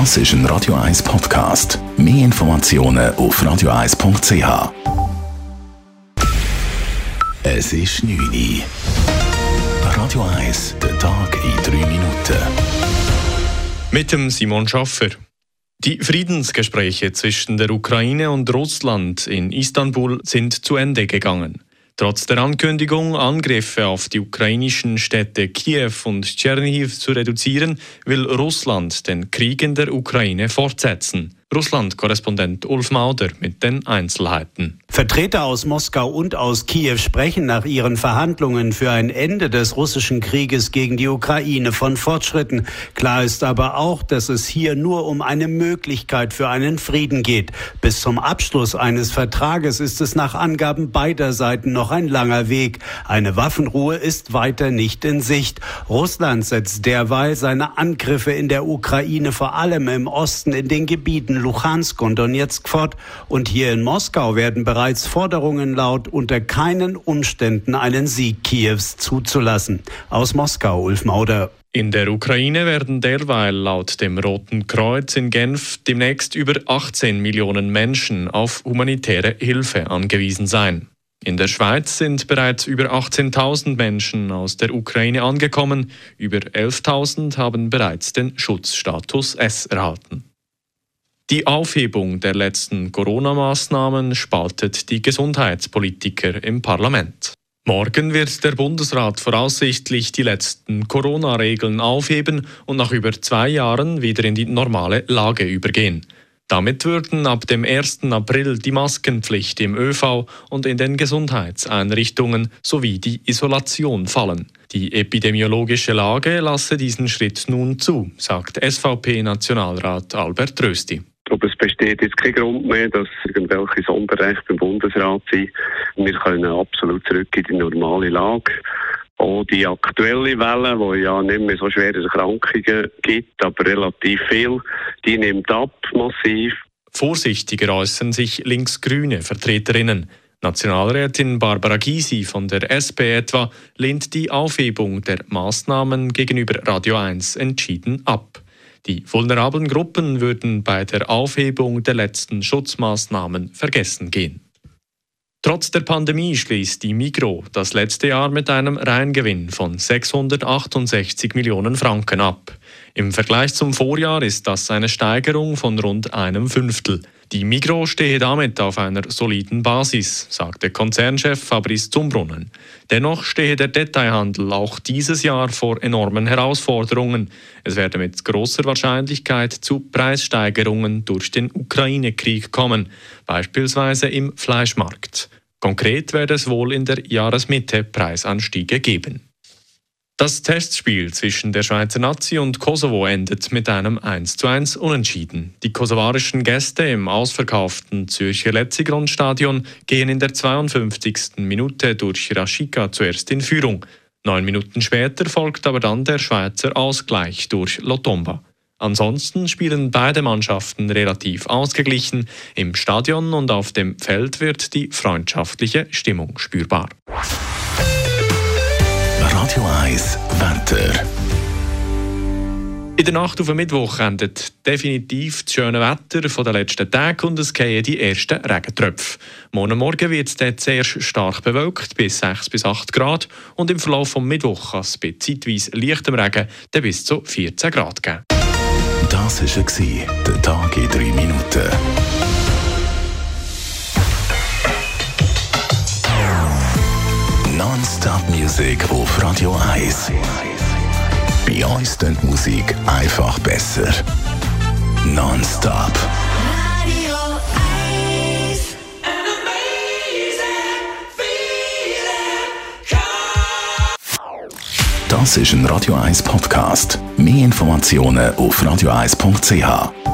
Das ist ein Radio 1 Podcast. Mehr Informationen auf radio1.ch. Es ist 9 Uhr. Radio 1, der Tag in 3 Minuten. Mit dem Simon Schaffer. Die Friedensgespräche zwischen der Ukraine und Russland in Istanbul sind zu Ende gegangen. Trotz der Ankündigung, Angriffe auf die ukrainischen Städte Kiew und Tschernihiv zu reduzieren, will Russland den Krieg in der Ukraine fortsetzen. Russland-Korrespondent Ulf Mauder mit den Einzelheiten. Vertreter aus Moskau und aus Kiew sprechen nach ihren Verhandlungen für ein Ende des russischen Krieges gegen die Ukraine von Fortschritten. Klar ist aber auch, dass es hier nur um eine Möglichkeit für einen Frieden geht. Bis zum Abschluss eines Vertrages ist es nach Angaben beider Seiten noch ein langer Weg. Eine Waffenruhe ist weiter nicht in Sicht. Russland setzt derweil seine Angriffe in der Ukraine vor allem im Osten in den Gebieten Luhansk und Donetsk fort. Und hier in Moskau werden bereits Forderungen laut, unter keinen Umständen einen Sieg Kiews zuzulassen. Aus Moskau, Ulf Mauder. In der Ukraine werden derweil laut dem Roten Kreuz in Genf demnächst über 18 Millionen Menschen auf humanitäre Hilfe angewiesen sein. In der Schweiz sind bereits über 18.000 Menschen aus der Ukraine angekommen, über 11.000 haben bereits den Schutzstatus S erhalten. Die Aufhebung der letzten Corona-Maßnahmen spaltet die Gesundheitspolitiker im Parlament. Morgen wird der Bundesrat voraussichtlich die letzten Corona-Regeln aufheben und nach über zwei Jahren wieder in die normale Lage übergehen. Damit würden ab dem 1. April die Maskenpflicht im ÖV und in den Gesundheitseinrichtungen sowie die Isolation fallen. Die epidemiologische Lage lasse diesen Schritt nun zu, sagt SVP-Nationalrat Albert Rösti. Aber es besteht jetzt kein Grund mehr, dass irgendwelche Sonderrechte im Bundesrat sind. Wir können absolut zurück in die normale Lage. Auch die aktuelle Welle, wo ja nicht mehr so schwere Erkrankungen gibt, aber relativ viel, die nimmt ab massiv. Vorsichtiger äußern sich linksgrüne Vertreterinnen. Nationalrätin Barbara Gysi von der SP etwa lehnt die Aufhebung der Maßnahmen gegenüber Radio 1 entschieden ab. Die vulnerablen Gruppen würden bei der Aufhebung der letzten Schutzmaßnahmen vergessen gehen. Trotz der Pandemie schließt die Migro das letzte Jahr mit einem Reingewinn von 668 Millionen Franken ab. Im Vergleich zum Vorjahr ist das eine Steigerung von rund einem Fünftel. Die Migro stehe damit auf einer soliden Basis, sagte Konzernchef Fabrice Zumbrunnen. Dennoch stehe der Detailhandel auch dieses Jahr vor enormen Herausforderungen. Es werde mit großer Wahrscheinlichkeit zu Preissteigerungen durch den Ukraine-Krieg kommen, beispielsweise im Fleischmarkt. Konkret werde es wohl in der Jahresmitte Preisanstiege geben. Das Testspiel zwischen der Schweizer Nazi und Kosovo endet mit einem 1:1 Unentschieden. Die kosovarischen Gäste im ausverkauften Zürcher Letzigrund-Stadion gehen in der 52. Minute durch Rashika zuerst in Führung. Neun Minuten später folgt aber dann der Schweizer Ausgleich durch Lotomba. Ansonsten spielen beide Mannschaften relativ ausgeglichen. Im Stadion und auf dem Feld wird die freundschaftliche Stimmung spürbar. Radio 1 Wetter. In der Nacht auf den Mittwoch endet definitiv das schöne Wetter von den letzten Tagen und es gehen die ersten Regentröpfe. Morgen Morgen wird es dann zuerst stark bewölkt, bis 6 bis 8 Grad, und im Verlauf des Mittwochs kann es bei zeitweise leichtem Regen dann bis zu 14 Grad geben. Das war der Tag in 3 Minuten. Non-Stop-Musik auf Radio 1. Bei uns klingt Musik einfach besser. Non-Stop. Radio 1. Das ist ein Radio 1 Podcast. Mehr Informationen auf radio1.ch.